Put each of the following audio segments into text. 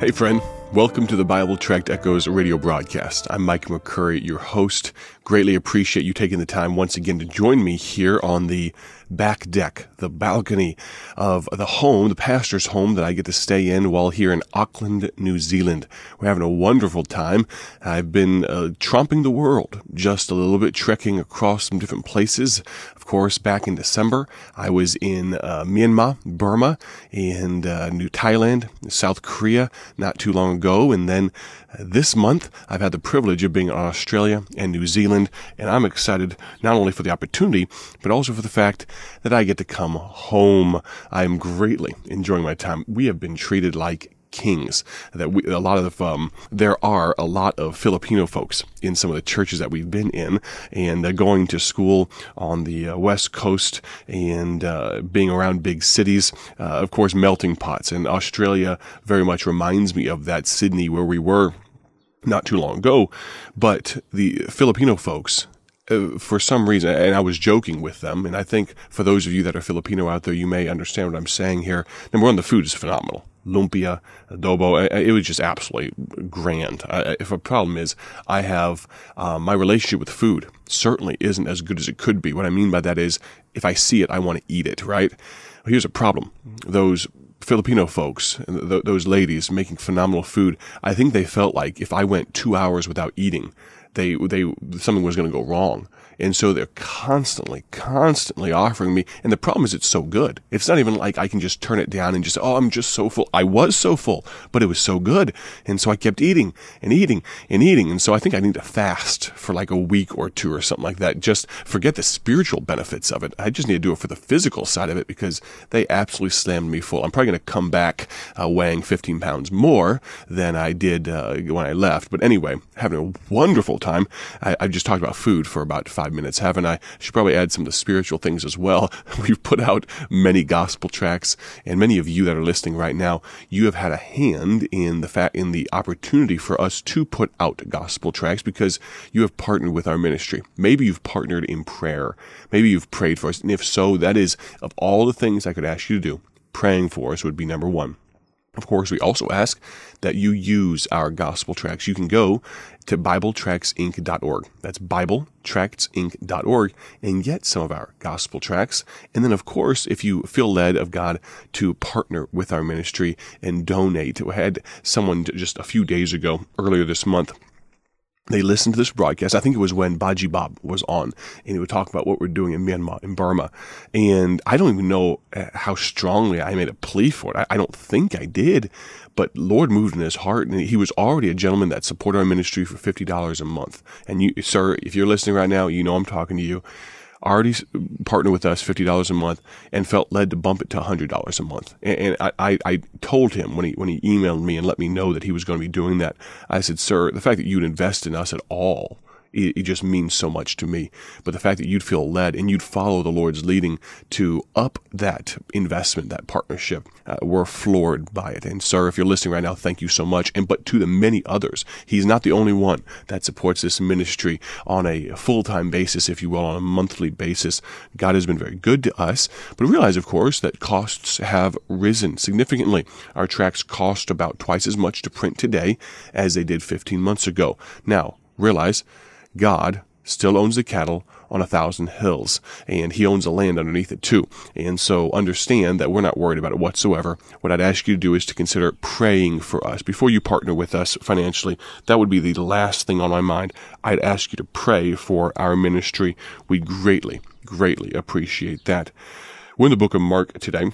Hey, friend. Welcome to the Bible Tract Echoes radio broadcast. I'm Mike McCurry, your host. Greatly appreciate you taking the time once again to join me here on the back deck, the balcony of the home, the pastor's home that I get to stay in while here in Auckland, New Zealand. We're having a wonderful time. I've been uh, tromping the world, just a little bit trekking across some different places. Of course, back in December, I was in uh, Myanmar, Burma, and uh, New Thailand, South Korea, not too long ago, and then uh, this month, I've had the privilege of being in Australia and New Zealand, and I'm excited not only for the opportunity, but also for the fact that I get to come home. I am greatly enjoying my time. We have been treated like kings. That we, a lot of um, there are a lot of Filipino folks in some of the churches that we've been in, and going to school on the uh, west coast and uh, being around big cities. Uh, of course, melting pots. And Australia very much reminds me of that Sydney where we were not too long ago, but the Filipino folks, uh, for some reason, and I was joking with them, and I think for those of you that are Filipino out there, you may understand what I'm saying here. Number one, the food is phenomenal. Lumpia, adobo, it was just absolutely grand. If a problem is, I have um, my relationship with food certainly isn't as good as it could be. What I mean by that is, if I see it, I want to eat it, right? Here's a problem. Those Filipino folks, th- those ladies making phenomenal food, I think they felt like if I went two hours without eating, they they something was going to go wrong. And so they're constantly, constantly offering me. And the problem is it's so good. It's not even like I can just turn it down and just, oh, I'm just so full. I was so full, but it was so good. And so I kept eating and eating and eating. And so I think I need to fast for like a week or two or something like that. Just forget the spiritual benefits of it. I just need to do it for the physical side of it because they absolutely slammed me full. I'm probably going to come back uh, weighing 15 pounds more than I did uh, when I left. But anyway, having a wonderful time. I, I just talked about food for about five five minutes, haven't I? Should probably add some of the spiritual things as well. We've put out many gospel tracts, and many of you that are listening right now, you have had a hand in the fact in the opportunity for us to put out gospel tracts because you have partnered with our ministry. Maybe you've partnered in prayer. Maybe you've prayed for us, and if so, that is of all the things I could ask you to do, praying for us would be number one. Of course, we also ask that you use our gospel tracts. You can go to BibleTractsInc.org. That's BibleTractsInc.org and get some of our gospel tracts. And then, of course, if you feel led of God to partner with our ministry and donate, we had someone just a few days ago, earlier this month, they listened to this broadcast. I think it was when Baji Bob was on and he would talk about what we're doing in Myanmar, in Burma. And I don't even know uh, how strongly I made a plea for it. I, I don't think I did, but Lord moved in his heart and he was already a gentleman that supported our ministry for $50 a month. And you, sir, if you're listening right now, you know I'm talking to you already partnered with us $50 a month and felt led to bump it to $100 a month. And, I, I, I, told him when he, when he emailed me and let me know that he was going to be doing that, I said, sir, the fact that you'd invest in us at all it, it, just means so much to me. But the fact that you'd feel led and you'd follow the Lord's leading to up that investment, that partnership, uh, we're floored by it. And sir, if you're listening right now, thank you so much. And but to the many others, he's not the only one that supports this ministry on a full-time basis, if you will, on a monthly basis. God has been very good to us. But realize, of course, that costs have risen significantly. Our tracts cost about twice as much to print today as they did 15 months ago. Now, realize God still owns the cattle on a thousand hills and he owns the land underneath it too. And so understand that we're not worried about it whatsoever. What I'd ask you to do is to consider praying for us before you partner with us financially. That would be the last thing on my mind. I'd ask you to pray for our ministry. We greatly, greatly appreciate that. We're in the book of Mark today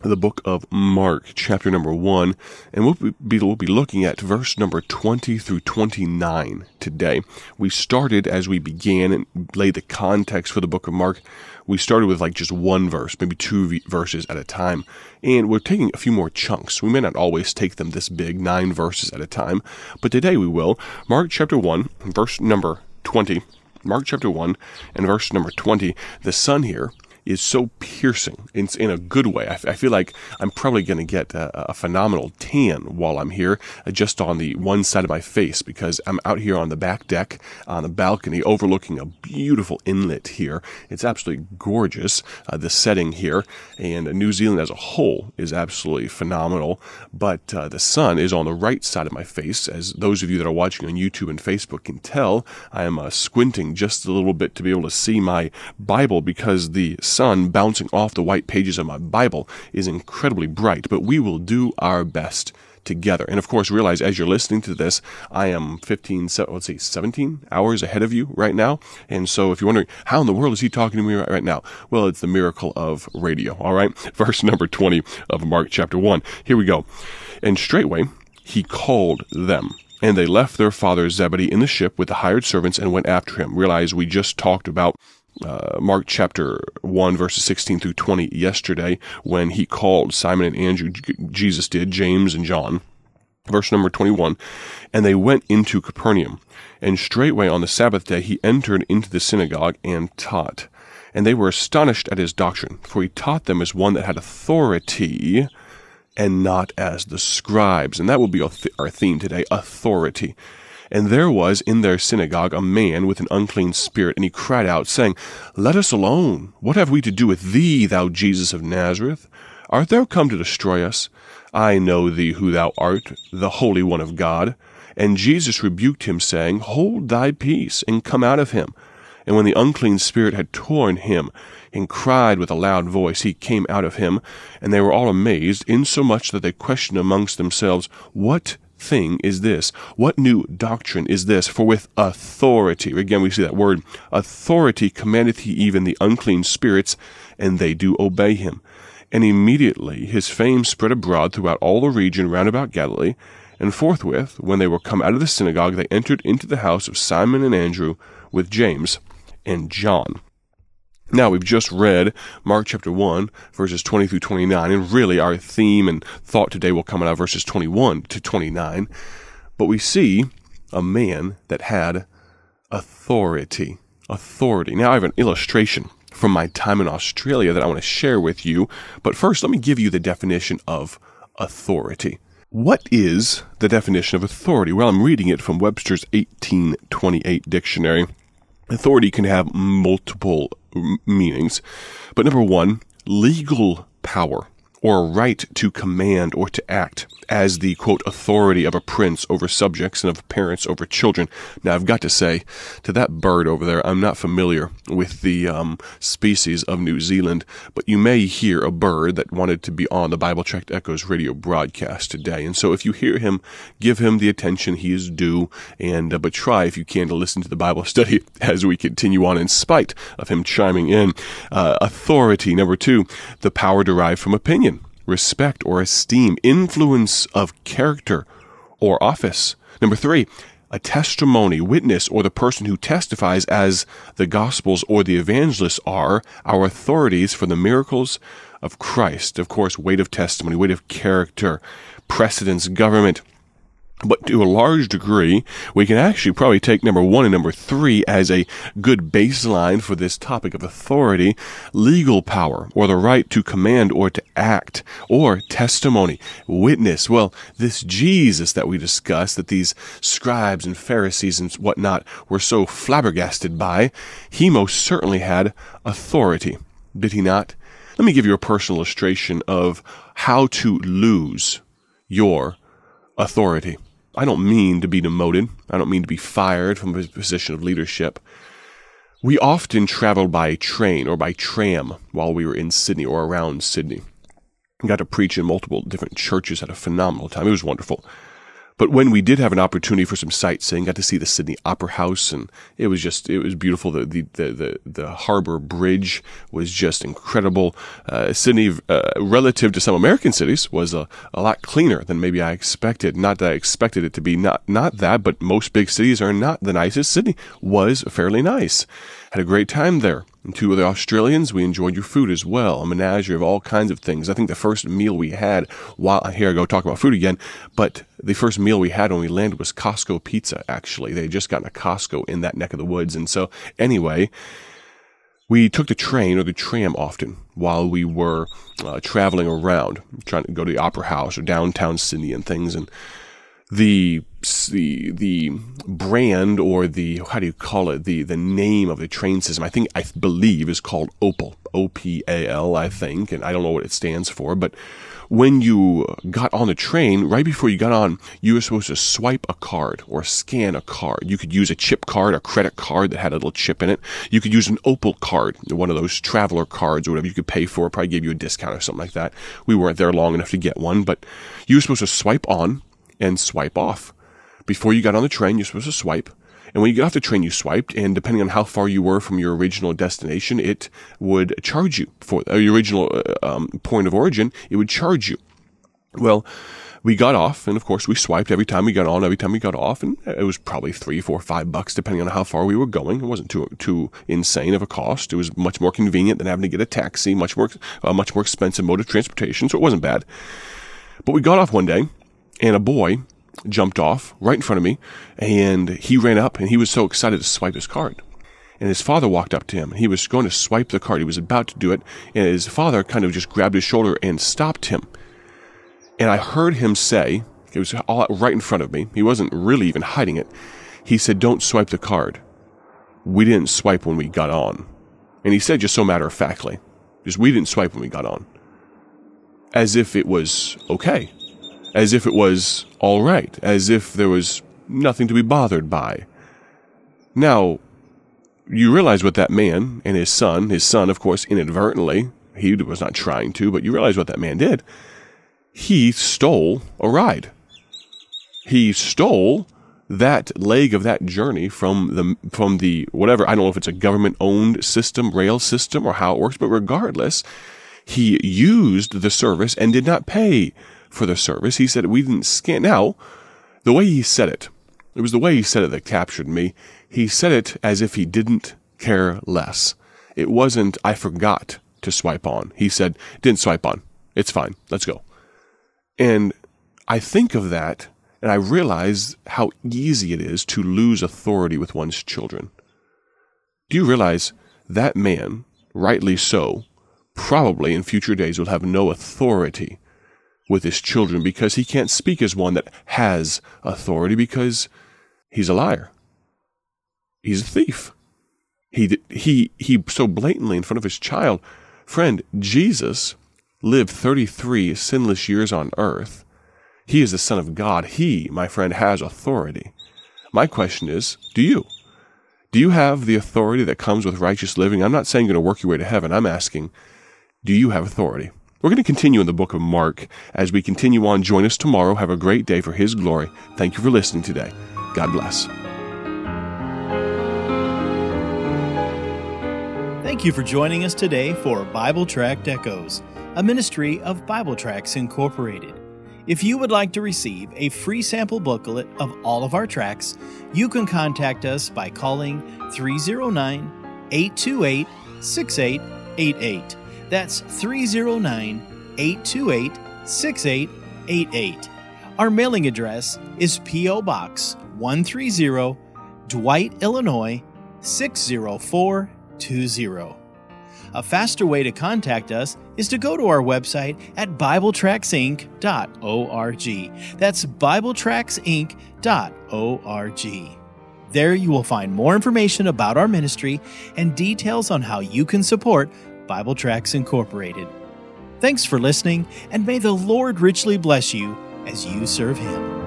the book of Mark, chapter number one, and we'll be, we'll be looking at verse number 20 through 29 today. We started as we began and laid the context for the book of Mark. We started with like just one verse, maybe two verses at a time, and we're taking a few more chunks. We may not always take them this big, nine verses at a time, but today we will. Mark chapter 1, verse number 20. Mark chapter 1 and verse number 20. The sun here is so piercing in, in a good way. I, I feel like I'm probably going to get a, a, phenomenal tan while I'm here, uh, just on the one side of my face, because I'm out here on the back deck on the balcony overlooking a beautiful inlet here. It's absolutely gorgeous, uh, the setting here, and New Zealand as a whole is absolutely phenomenal. But uh, the sun is on the right side of my face, as those of you that are watching on YouTube and Facebook can tell. I am uh, squinting just a little bit to be able to see my Bible because the bouncing off the white pages of my Bible is incredibly bright, but we will do our best together. And of course, realize as you're listening to this, I am 15, let's see, 17 hours ahead of you right now. And so if you're wondering, how in the world is he talking to me right now? Well, it's the miracle of radio. All right. Verse number 20 of Mark chapter 1. Here we go. And straightway he called them. And they left their father Zebedee in the ship with the hired servants and went after him. Realize we just talked about uh, Mark chapter 1, verses 16 through 20 yesterday when he called Simon and Andrew, Jesus did, James and John. Verse number 21 And they went into Capernaum. And straightway on the Sabbath day he entered into the synagogue and taught. And they were astonished at his doctrine, for he taught them as one that had authority and not as the scribes. And that will be our theme today authority. And there was in their synagogue a man with an unclean spirit, and he cried out, saying, Let us alone. What have we to do with thee, thou Jesus of Nazareth? Art thou come to destroy us? I know thee who thou art, the Holy One of God. And Jesus rebuked him, saying, Hold thy peace, and come out of him. And when the unclean spirit had torn him, and cried with a loud voice, he came out of him, and they were all amazed, insomuch that they questioned amongst themselves, What thing is this? What new doctrine is this? For with authority, again we see that word, authority commandeth he even the unclean spirits, and they do obey him. And immediately his fame spread abroad throughout all the region round about Galilee. And forthwith, when they were come out of the synagogue, they entered into the house of Simon and Andrew with James and John. Now, we've just read Mark chapter 1, verses 20 through 29, and really our theme and thought today will come out of verses 21 to 29. But we see a man that had authority. Authority. Now, I have an illustration from my time in Australia that I want to share with you. But first, let me give you the definition of authority. What is the definition of authority? Well, I'm reading it from Webster's 1828 dictionary. Authority can have multiple meanings. But number one, legal power or right to command or to act as the quote authority of a prince over subjects and of parents over children. Now, I've got to say to that bird over there, I'm not familiar with the um, species of New Zealand, but you may hear a bird that wanted to be on the Bible Tract Echoes radio broadcast today. And so, if you hear him, give him the attention he is due, and uh, but try if you can to listen to the Bible study as we continue on, in spite of him chiming in. Uh, authority number two, the power derived from opinion respect or esteem, influence of character or office. Number three, a testimony, witness, or the person who testifies as the Gospels or the evangelists are our authorities for the miracles of Christ. Of course, weight of testimony, weight of character, precedence, government, but to a large degree, we can actually probably take number one and number three as a good baseline for this topic of authority, legal power, or the right to command or to act, or testimony, witness. Well, this Jesus that we discussed, that these scribes and Pharisees and whatnot were so flabbergasted by, he most certainly had authority. Did he not? Let me give you a personal illustration of how to lose your authority. I don't mean to be demoted. I don't mean to be fired from a position of leadership. We often traveled by train or by tram while we were in Sydney or around Sydney. I got to preach in multiple different churches, had a phenomenal time. It was wonderful. But when we did have an opportunity for some sightseeing, got to see the Sydney Opera House, and it was just it was beautiful. The the the the, the harbor bridge was just incredible. Uh, Sydney, uh, relative to some American cities, was a, a lot cleaner than maybe I expected. Not that I expected it to be. Not not that, but most big cities are not the nicest. Sydney was fairly nice. Had a great time there. And two other Australians, we enjoyed your food as well. A menagerie of all kinds of things. I think the first meal we had, while here I go talk about food again, but the first meal we had when we landed was Costco pizza, actually. They had just gotten a Costco in that neck of the woods. And so, anyway, we took the train or the tram often while we were uh, traveling around, trying to go to the opera house or downtown Sydney and things. And the the the brand or the how do you call it? The the name of the train system I think I believe is called Opal O P A L I think and I don't know what it stands for but when you got on the train right before you got on you were supposed to swipe a card or scan a card. You could use a chip card a credit card that had a little chip in it. You could use an Opal card one of those traveler cards or whatever you could pay for probably gave you a discount or something like that. We weren't there long enough to get one but you were supposed to swipe on and swipe off before you got on the train, you're supposed to swipe. And when you get off the train, you swiped, and depending on how far you were from your original destination, it would charge you for uh, your original uh, um, point of origin. It would charge you. Well, we got off, and of course, we swiped every time we got on, every time we got off, and it was probably three, four, five bucks, depending on how far we were going. It wasn't too too insane of a cost. It was much more convenient than having to get a taxi, much more uh, much more expensive mode of transportation, so it wasn't bad. But we got off one day, and a boy jumped off right in front of me and he ran up and he was so excited to swipe his card. And his father walked up to him. And he was going to swipe the card. He was about to do it. And his father kind of just grabbed his shoulder and stopped him. And I heard him say, it was all right in front of me. He wasn't really even hiding it. He said, Don't swipe the card. We didn't swipe when we got on. And he said just so matter of factly, just we didn't swipe when we got on. As if it was okay as if it was all right, as if there was nothing to be bothered by. Now, you realize what that man and his son, his son, of course, inadvertently, he was not trying to, but you realize what that man did. He stole a ride. He stole that leg of that journey from the from the whatever I don't know if it's a government owned system, rail system, or how it works, but regardless, he used the service and did not pay for the service. He said we didn't scan. Now, the way he said it, it was the way he said it that captured me. He said it as if he didn't care less. It wasn't, I forgot to swipe on. He said, didn't swipe on. It's fine. Let's go. And I think of that and I realize how easy it is to lose authority with one's children. Do you realize that man, rightly so, probably in future days will have no authority with his children because he can't speak as one that has authority because he's a liar. He's a thief. He, he, he so blatantly in front of his child. Friend, Jesus lived 33 sinless years on earth. He is the Son of God. He, my friend, has authority. My question is, do you? Do you have the authority that comes with righteous living? I'm not saying you're going to work your way to heaven. I'm asking, do you have authority? We're going to continue in the book of Mark. As we continue on, join us tomorrow. Have a great day for His glory. Thank you for listening today. God bless. Thank you for joining us today for Bible Tract Echoes, a ministry of Bible Tracts Incorporated. If you would like to receive a free sample booklet of all of our tracks, you can contact us by calling 309 828 6888. That's 309 828 6888. Our mailing address is P.O. Box 130, Dwight, Illinois 60420. A faster way to contact us is to go to our website at BibleTractsInc.org. That's BibleTractsInc.org. There you will find more information about our ministry and details on how you can support Bible Tracts Incorporated. Thanks for listening, and may the Lord richly bless you as you serve Him.